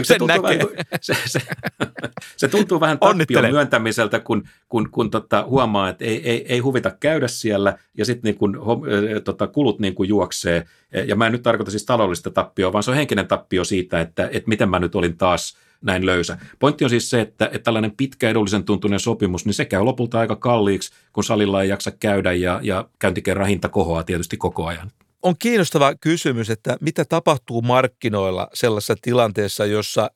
se, tuntuu vähän, se, se, se tuntuu vähän tappion myöntämiseltä, kun, kun, kun tota, huomaa, että ei, ei, ei huvita käydä siellä ja sitten niin kun, tota, kulut niin kuin juoksee. Ja mä en nyt tarkoita siis taloudellista tappioa, vaan se on henkinen tappio siitä, että, että miten mä nyt olin taas näin löysä. Pointti on siis se, että, että tällainen pitkä edullisen tuntunen sopimus, niin se käy lopulta aika kalliiksi, kun salilla ei jaksa käydä ja, ja käyntikerran hinta kohoaa tietysti koko ajan on kiinnostava kysymys, että mitä tapahtuu markkinoilla sellaisessa tilanteessa, jossa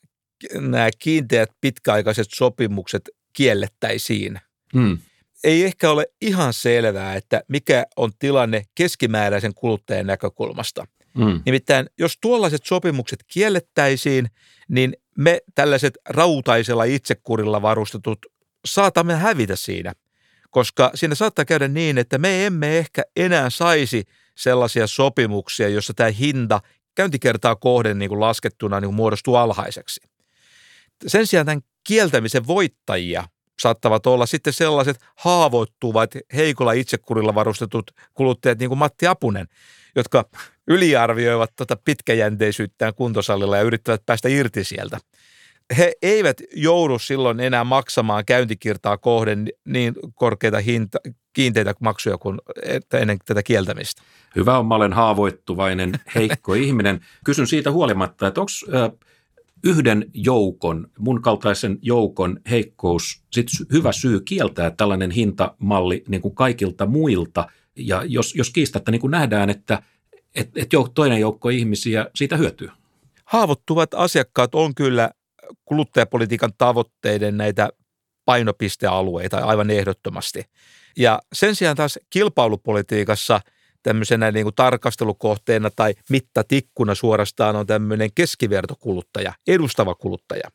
nämä kiinteät pitkäaikaiset sopimukset kiellettäisiin. Hmm. Ei ehkä ole ihan selvää, että mikä on tilanne keskimääräisen kuluttajan näkökulmasta. Hmm. Nimittäin jos tuollaiset sopimukset kiellettäisiin, niin me tällaiset rautaisella itsekurilla varustetut saatamme hävitä siinä, koska siinä saattaa käydä niin, että me emme ehkä enää saisi – sellaisia sopimuksia, jossa tämä hinta käyntikertaa kohden niin kuin laskettuna niin kuin muodostuu alhaiseksi. Sen sijaan tämän kieltämisen voittajia saattavat olla sitten sellaiset haavoittuvat, heikolla itsekurilla varustetut kuluttajat, niin kuin Matti Apunen, jotka yliarvioivat tuota pitkäjänteisyyttään kuntosalilla ja yrittävät päästä irti sieltä. He eivät joudu silloin enää maksamaan käyntikirtaa kohden niin korkeita hinta, kiinteitä maksuja kuin ennen tätä kieltämistä. Hyvä on, mä olen haavoittuvainen, heikko ihminen. Kysyn siitä huolimatta, että onko yhden joukon, mun kaltaisen joukon heikkous sit hyvä syy kieltää tällainen hintamalli niin kuin kaikilta muilta. Ja jos, jos kiistatta niin kuin nähdään, että et, et toinen joukko ihmisiä siitä hyötyy. Haavoittuvat asiakkaat on kyllä kuluttajapolitiikan tavoitteiden näitä painopistealueita aivan ehdottomasti. Ja sen sijaan taas kilpailupolitiikassa tämmöisenä niin kuin tarkastelukohteena tai mittatikkuna suorastaan on tämmöinen keskivertokuluttaja, edustava kuluttaja.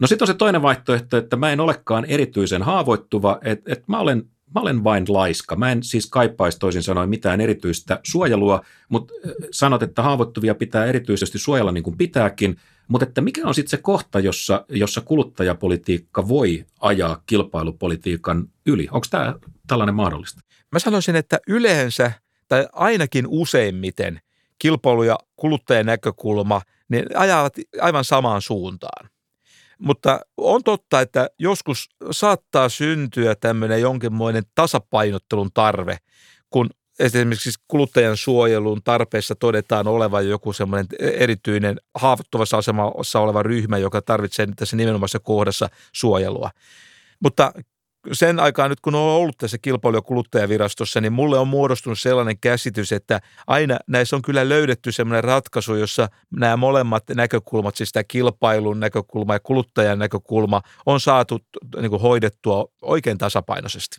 No sitten on se toinen vaihtoehto, että mä en olekaan erityisen haavoittuva, että, että mä olen Mä olen vain laiska. Mä en siis kaipaisi toisin sanoen mitään erityistä suojelua, mutta sanot, että haavoittuvia pitää erityisesti suojella niin kuin pitääkin. Mutta että mikä on sitten se kohta, jossa, jossa kuluttajapolitiikka voi ajaa kilpailupolitiikan yli? Onko tämä tällainen mahdollista? Mä sanoisin, että yleensä tai ainakin useimmiten kilpailu- ja kuluttajan näkökulma niin ajavat aivan samaan suuntaan. Mutta on totta, että joskus saattaa syntyä tämmöinen jonkinmoinen tasapainottelun tarve, kun esimerkiksi kuluttajan suojelun tarpeessa todetaan olevan joku semmoinen erityinen haavoittuvassa asemassa oleva ryhmä, joka tarvitsee tässä nimenomaisessa kohdassa suojelua. Mutta sen aikaa nyt kun olen ollut tässä kilpailu- ja kuluttajavirastossa, niin mulle on muodostunut sellainen käsitys, että aina näissä on kyllä löydetty sellainen ratkaisu, jossa nämä molemmat näkökulmat, siis tämä kilpailun näkökulma ja kuluttajan näkökulma, on saatu niin kuin hoidettua oikein tasapainoisesti.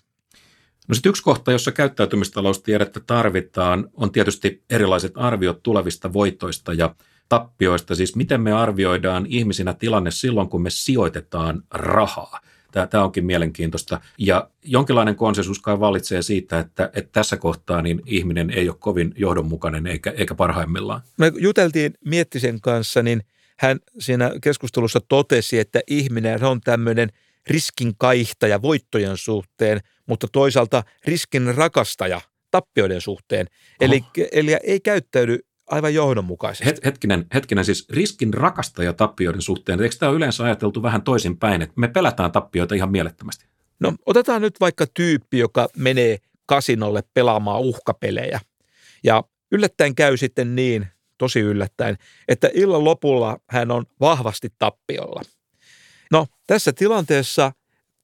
No sitten yksi kohta, jossa käyttäytymistaloustiedettä tarvitaan, on tietysti erilaiset arviot tulevista voitoista ja tappioista. Siis miten me arvioidaan ihmisinä tilanne silloin, kun me sijoitetaan rahaa. Tämä, tämä onkin mielenkiintoista. Ja jonkinlainen konsensus kai vallitsee siitä, että, että tässä kohtaa niin ihminen ei ole kovin johdonmukainen eikä, eikä parhaimmillaan. Me juteltiin Miettisen kanssa, niin hän siinä keskustelussa totesi, että ihminen on tämmöinen riskin kaihtaja voittojen suhteen, mutta toisaalta riskin rakastaja tappioiden suhteen. Eli, eli ei käyttäydy aivan johdonmukaisesti. Het, hetkinen, hetkinen, siis riskin rakastaja tappioiden suhteen, eikö tämä ole yleensä ajateltu vähän toisinpäin, että me pelätään tappioita ihan mielettömästi? No otetaan nyt vaikka tyyppi, joka menee kasinolle pelaamaan uhkapelejä ja yllättäen käy sitten niin, tosi yllättäen, että illan lopulla hän on vahvasti tappiolla. No tässä tilanteessa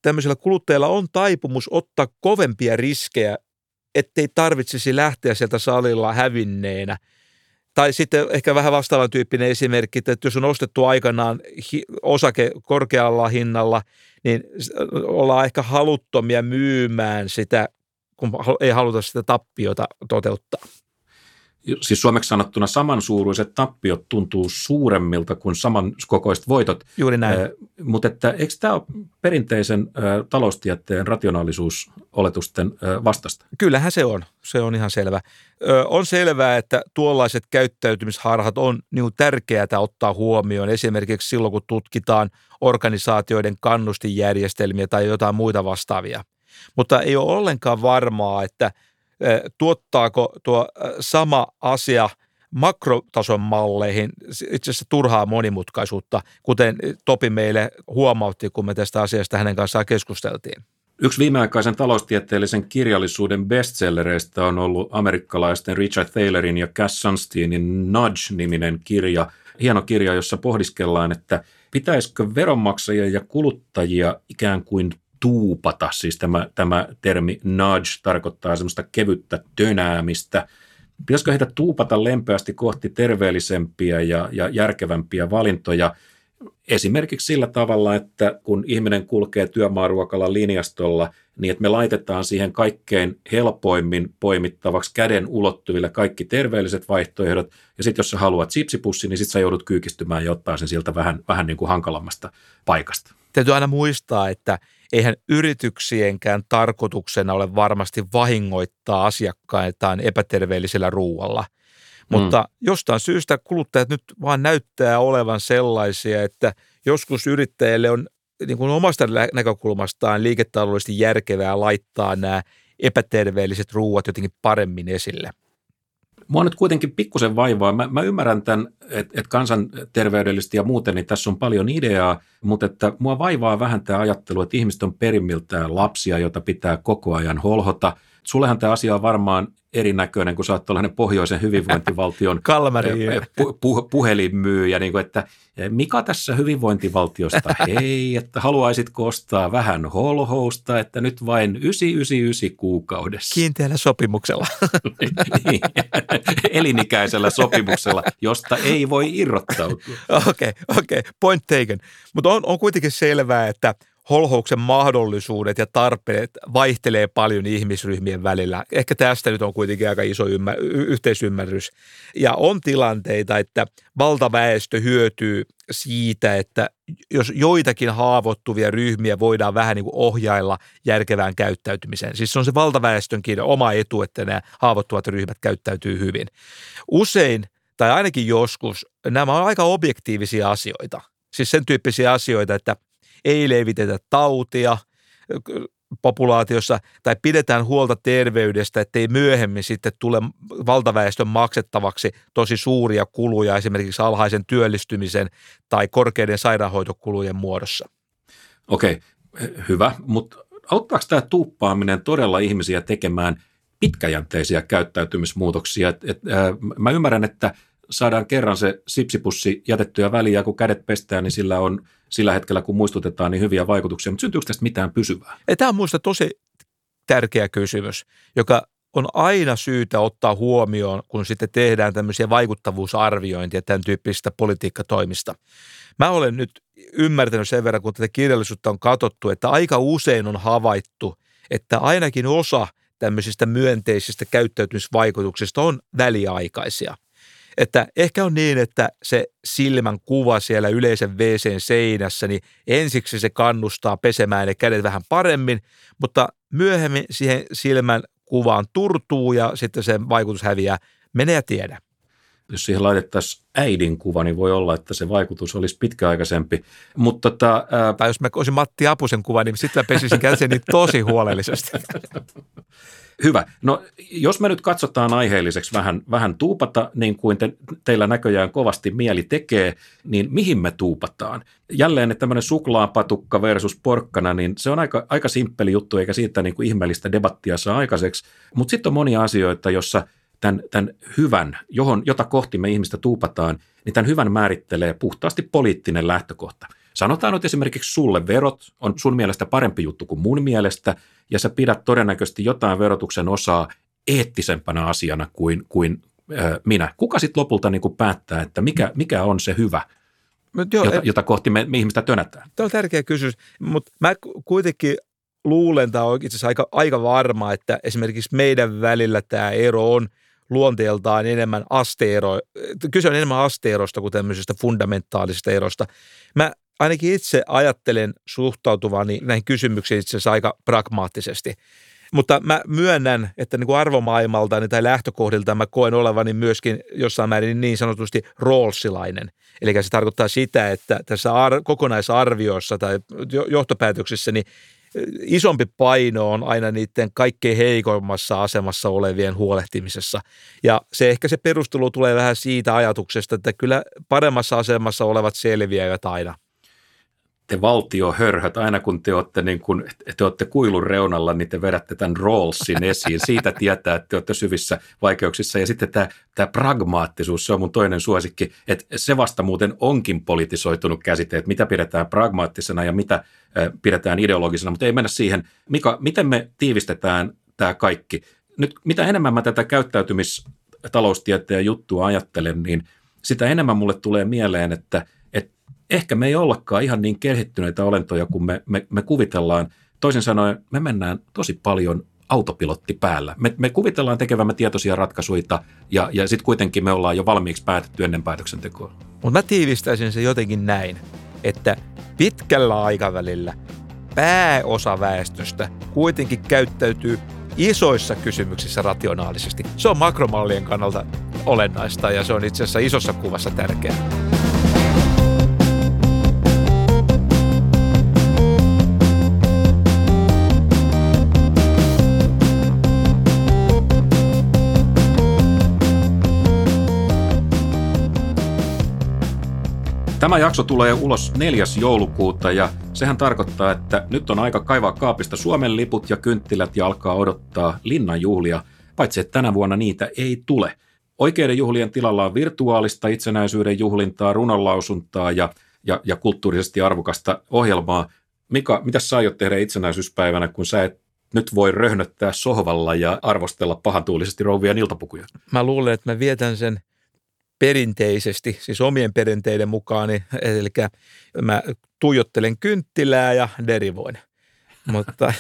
tämmöisellä kuluttajalla on taipumus ottaa kovempia riskejä, ettei tarvitsisi lähteä sieltä salilla hävinneenä – tai sitten ehkä vähän vastaavan tyyppinen esimerkki, että jos on ostettu aikanaan osake korkealla hinnalla, niin ollaan ehkä haluttomia myymään sitä, kun ei haluta sitä tappiota toteuttaa. Siis suomeksi sanottuna samansuuruiset tappiot tuntuu suuremmilta kuin samankokoiset voitot. Juuri näin. Mutta että eikö tämä ole perinteisen ä, taloustieteen rationaalisuusoletusten ä, vastasta? Kyllähän se on. Se on ihan selvä. Ö, on selvää, että tuollaiset käyttäytymisharhat on niin tärkeää ottaa huomioon esimerkiksi silloin, kun tutkitaan organisaatioiden kannustinjärjestelmiä tai jotain muita vastaavia. Mutta ei ole ollenkaan varmaa, että tuottaako tuo sama asia – makrotason malleihin itse asiassa turhaa monimutkaisuutta, kuten Topi meille huomautti, kun me tästä asiasta hänen kanssaan keskusteltiin. Yksi viimeaikaisen taloustieteellisen kirjallisuuden bestsellereistä on ollut amerikkalaisten Richard Taylorin ja Cass Sunsteinin Nudge-niminen kirja. Hieno kirja, jossa pohdiskellaan, että pitäisikö veronmaksajia ja kuluttajia ikään kuin tuupata, siis tämä, tämä termi nudge tarkoittaa semmoista kevyttä tönäämistä – Pitäisikö heitä tuupata lempeästi kohti terveellisempiä ja, ja järkevämpiä valintoja, esimerkiksi sillä tavalla, että kun ihminen kulkee työmaaruokalla linjastolla, niin että me laitetaan siihen kaikkein helpoimmin poimittavaksi käden ulottuville kaikki terveelliset vaihtoehdot, ja sitten jos sä haluat sipsipussi, niin sitten sä joudut kyykistymään ja ottaa sen sieltä vähän, vähän niin kuin hankalammasta paikasta. Täytyy aina muistaa, että eihän yrityksienkään tarkoituksena ole varmasti vahingoittaa asiakkaitaan epäterveellisellä ruualla. Mutta mm. jostain syystä kuluttajat nyt vaan näyttää olevan sellaisia, että joskus yrittäjille on niin kuin omasta näkökulmastaan liiketaloudellisesti järkevää laittaa nämä epäterveelliset ruuat jotenkin paremmin esille. Mua nyt kuitenkin pikkusen vaivaa. Mä, mä ymmärrän tämän, että et kansanterveydellisesti ja muuten, niin tässä on paljon ideaa, mutta että mua vaivaa vähän tämä ajattelu, että ihmiset on perimmiltään lapsia, jota pitää koko ajan holhota. Sullehan tämä asia on varmaan erinäköinen, kun sä oot tuollainen pohjoisen hyvinvointivaltion pu, pu, puhelinmyyjä, niin kuin, että mikä tässä hyvinvointivaltiosta, hei, että haluaisitko ostaa vähän holhousta, että nyt vain 999 kuukaudessa. Kiinteällä sopimuksella. niin, elinikäisellä sopimuksella, josta ei voi irrottautua. Okei, okay, okei, okay. point taken. Mutta on, on kuitenkin selvää, että holhouksen mahdollisuudet ja tarpeet vaihtelee paljon ihmisryhmien välillä. Ehkä tästä nyt on kuitenkin aika iso ymmär- yhteisymmärrys. Ja on tilanteita, että valtaväestö hyötyy siitä, että jos joitakin haavoittuvia ryhmiä voidaan vähän niin kuin ohjailla järkevään käyttäytymiseen. Siis se on se valtaväestönkin oma etu, että nämä haavoittuvat ryhmät käyttäytyy hyvin. Usein, tai ainakin joskus, nämä on aika objektiivisia asioita. Siis sen tyyppisiä asioita, että – ei levitetä tautia populaatiossa tai pidetään huolta terveydestä, ettei myöhemmin sitten tule valtaväestön maksettavaksi tosi suuria kuluja esimerkiksi alhaisen työllistymisen tai korkeiden sairaanhoitokulujen muodossa. Okei, hyvä, mutta auttaako tämä tuuppaaminen todella ihmisiä tekemään pitkäjänteisiä käyttäytymismuutoksia? Et, et, äh, mä ymmärrän, että saadaan kerran se sipsipussi jätettyä väliin ja kun kädet pestään, niin sillä on sillä hetkellä, kun muistutetaan, niin hyviä vaikutuksia. Mutta syntyykö tästä mitään pysyvää? Tämä on minusta tosi tärkeä kysymys, joka on aina syytä ottaa huomioon, kun sitten tehdään tämmöisiä vaikuttavuusarviointia tämän tyyppisistä politiikkatoimista. Mä olen nyt ymmärtänyt sen verran, kun tätä kirjallisuutta on katsottu, että aika usein on havaittu, että ainakin osa tämmöisistä myönteisistä käyttäytymisvaikutuksista on väliaikaisia. Että ehkä on niin, että se silmän kuva siellä yleisen wc seinässä, niin ensiksi se kannustaa pesemään ne kädet vähän paremmin, mutta myöhemmin siihen silmän kuvaan turtuu ja sitten sen vaikutus häviää. Mene ja tiedä. Jos siihen laitettaisiin äidin kuva, niin voi olla, että se vaikutus olisi pitkäaikaisempi. Mutta tota, ää... Tai jos mä olisin Matti Apusen kuva, niin sitten mä pesisin käseni tosi huolellisesti. Hyvä. No jos me nyt katsotaan aiheelliseksi vähän, vähän tuupata, niin kuin te, teillä näköjään kovasti mieli tekee, niin mihin me tuupataan? Jälleen että tämmöinen suklaapatukka versus porkkana, niin se on aika, aika simppeli juttu, eikä siitä niin kuin ihmeellistä debattia saa aikaiseksi. Mutta sitten on monia asioita, jossa tämän, tämän hyvän, johon, jota kohti me ihmistä tuupataan, niin tämän hyvän määrittelee puhtaasti poliittinen lähtökohta. Sanotaan nyt esimerkiksi sulle verot on sun mielestä parempi juttu kuin mun mielestä – ja sä pidät todennäköisesti jotain verotuksen osaa eettisempänä asiana kuin, kuin äh, minä. Kuka sitten lopulta niin kuin päättää, että mikä, mikä on se hyvä, joo, jota, jota kohti me, me ihmistä tönätään? Tämä on tärkeä kysymys, mutta mä kuitenkin luulen, tai on itse asiassa aika, aika varma, että esimerkiksi meidän välillä tämä ero on luonteeltaan enemmän asteero, kyse on enemmän asteerosta kuin tämmöisestä fundamentaalisesta erosta. Mä ainakin itse ajattelen suhtautuvani näihin kysymyksiin itse asiassa aika pragmaattisesti. Mutta mä myönnän, että niin kuin arvomaailmalta tai lähtökohdilta mä koen olevani myöskin jossain määrin niin sanotusti roolsilainen. Eli se tarkoittaa sitä, että tässä ar- kokonaisarviossa tai johtopäätöksissä niin isompi paino on aina niiden kaikkein heikoimmassa asemassa olevien huolehtimisessa. Ja se ehkä se perustelu tulee vähän siitä ajatuksesta, että kyllä paremmassa asemassa olevat selviävät aina te valtiohörhöt, aina kun te olette, niin kun, te olette kuilun reunalla, niin te vedätte tämän rollsin esiin. Siitä tietää, että te olette syvissä vaikeuksissa. Ja sitten tämä, tämä pragmaattisuus, se on mun toinen suosikki, että se vasta muuten onkin politisoitunut käsite, että mitä pidetään pragmaattisena ja mitä pidetään ideologisena, mutta ei mennä siihen. Mika, miten me tiivistetään tämä kaikki? Nyt mitä enemmän mä tätä käyttäytymistaloustieteen juttua ajattelen, niin sitä enemmän mulle tulee mieleen, että – ehkä me ei ollakaan ihan niin kehittyneitä olentoja kuin me, me, me kuvitellaan. Toisin sanoen, me mennään tosi paljon autopilotti päällä. Me, me kuvitellaan tekevämme tietoisia ratkaisuja ja, ja sitten kuitenkin me ollaan jo valmiiksi päätetty ennen päätöksentekoa. Mutta mä tiivistäisin se jotenkin näin, että pitkällä aikavälillä pääosa väestöstä kuitenkin käyttäytyy isoissa kysymyksissä rationaalisesti. Se on makromallien kannalta olennaista ja se on itse asiassa isossa kuvassa tärkeää. Tämä jakso tulee ulos 4. joulukuuta ja sehän tarkoittaa, että nyt on aika kaivaa kaapista Suomen liput ja kynttilät ja alkaa odottaa linnanjuhlia, paitsi että tänä vuonna niitä ei tule. Oikeiden juhlien tilalla on virtuaalista itsenäisyyden juhlintaa, runonlausuntaa ja, ja, ja kulttuurisesti arvokasta ohjelmaa. Mika, mitä sä aiot tehdä itsenäisyyspäivänä, kun sä et nyt voi röhnöttää sohvalla ja arvostella pahantuulisesti rouvia iltapukuja? Mä luulen, että mä vietän sen – perinteisesti, siis omien perinteiden mukaan, niin, eli mä tuijottelen kynttilää ja derivoin. mutta,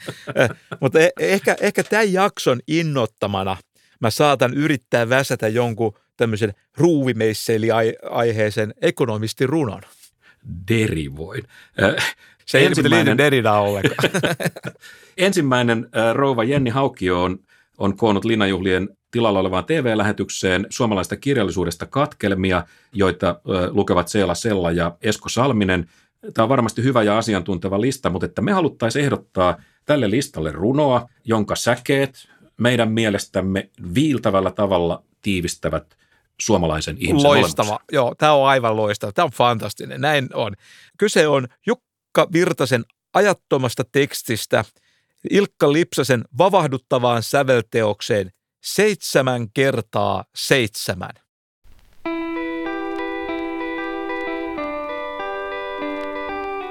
mutta e, ehkä, ehkä tämän jakson innottamana mä saatan yrittää väsätä jonkun tämmöisen ruuvimeisseli-aiheisen ekonomistin runon. Derivoin. Se ei ensimmäinen... Derridaan ollenkaan. ensimmäinen rouva Jenni Haukio on, on koonnut linnajuhlien tilalla olevaan TV-lähetykseen suomalaista kirjallisuudesta katkelmia, joita lukevat Seela Sella ja Esko Salminen. Tämä on varmasti hyvä ja asiantunteva lista, mutta että me haluttaisiin ehdottaa tälle listalle runoa, jonka säkeet meidän mielestämme viiltävällä tavalla tiivistävät suomalaisen ihmisen Loistava. Olemassa. Joo, tämä on aivan loistava. Tämä on fantastinen. Näin on. Kyse on Jukka Virtasen ajattomasta tekstistä Ilkka Lipsasen vavahduttavaan sävelteokseen seitsemän kertaa seitsemän.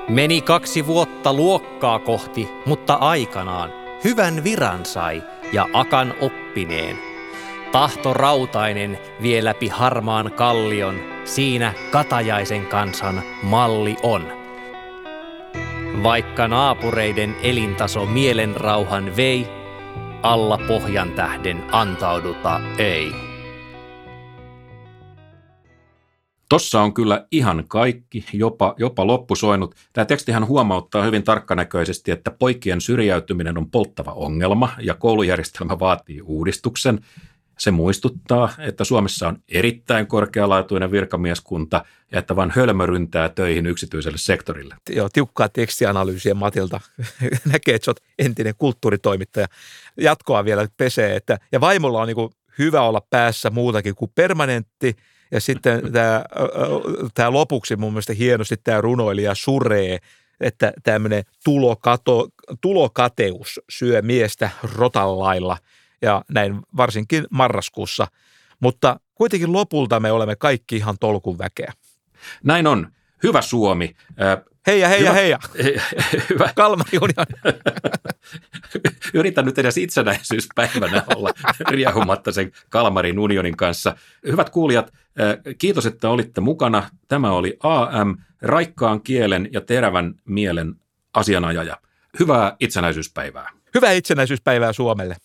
Meni kaksi vuotta luokkaa kohti, mutta aikanaan hyvän viran sai ja akan oppineen. Tahto rautainen vie läpi harmaan kallion, siinä katajaisen kansan malli on. Vaikka naapureiden elintaso mielenrauhan vei, alla pohjan tähden antauduta ei. Tossa on kyllä ihan kaikki, jopa, jopa loppusoinut. Tämä tekstihän huomauttaa hyvin tarkkanäköisesti, että poikien syrjäytyminen on polttava ongelma ja koulujärjestelmä vaatii uudistuksen. Se muistuttaa, että Suomessa on erittäin korkealaatuinen virkamieskunta ja että vain hölmö ryntää töihin yksityiselle sektorille. Joo, tiukkaa tekstianalyysiä Matilta. Näkee, että olet entinen kulttuuritoimittaja. Jatkoa vielä pesee. Että, ja vaimolla on niin hyvä olla päässä muutakin kuin permanentti. Ja sitten tämä, tämä lopuksi mun mielestä hienosti tämä runoilija suree, että tämmöinen tulokato, tulokateus syö miestä rotan lailla – ja näin varsinkin marraskuussa. Mutta kuitenkin lopulta me olemme kaikki ihan tolkun väkeä. Näin on. Hyvä Suomi. Heija, heija, heija. Hyvä. Kalmari Union. Yritän nyt edes itsenäisyyspäivänä olla riehumatta sen Kalmarin unionin kanssa. Hyvät kuulijat, kiitos, että olitte mukana. Tämä oli AM, raikkaan kielen ja terävän mielen asianajaja. Hyvää itsenäisyyspäivää. Hyvää itsenäisyyspäivää Suomelle.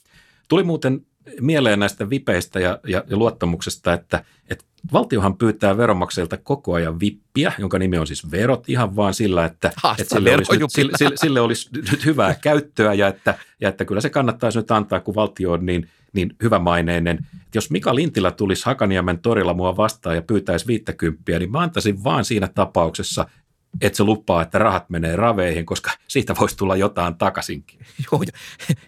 Tuli muuten mieleen näistä vipeistä ja, ja, ja luottamuksesta, että, että valtiohan pyytää veronmaksajilta koko ajan vippiä, jonka nimi on siis verot, ihan vaan sillä, että, että sille, olisi nyt, sille, sille, sille olisi nyt hyvää käyttöä ja että, ja että kyllä se kannattaisi nyt antaa, kun valtio on niin, niin hyvämaineinen. Että jos Mika Lintilä tulisi Hakaniemen torilla mua vastaan ja pyytäisi viittäkymppiä, niin mä antaisin vaan siinä tapauksessa, että se lupaa, että rahat menee raveihin, koska siitä voisi tulla jotain takaisinkin. Joo,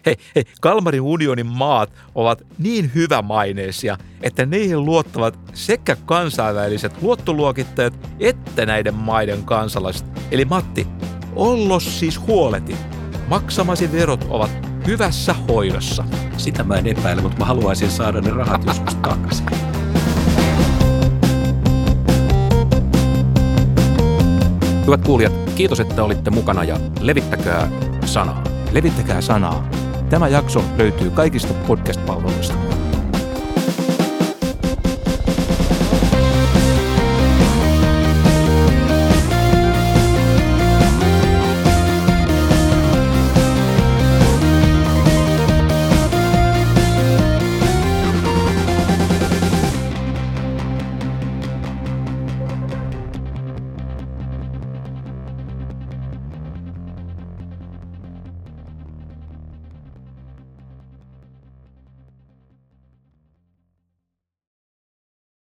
hei, hei, Kalmarin unionin maat ovat niin hyvämaineisia, että niihin luottavat sekä kansainväliset luottoluokittajat että näiden maiden kansalaiset. Eli Matti, ollos siis huoleti. Maksamasi verot ovat hyvässä hoidossa. Sitä mä en epäile, mutta mä haluaisin saada ne rahat joskus takaisin. Hyvät kuulijat, kiitos, että olitte mukana ja levittäkää sanaa. Levittäkää sanaa. Tämä jakso löytyy kaikista podcast-palveluista.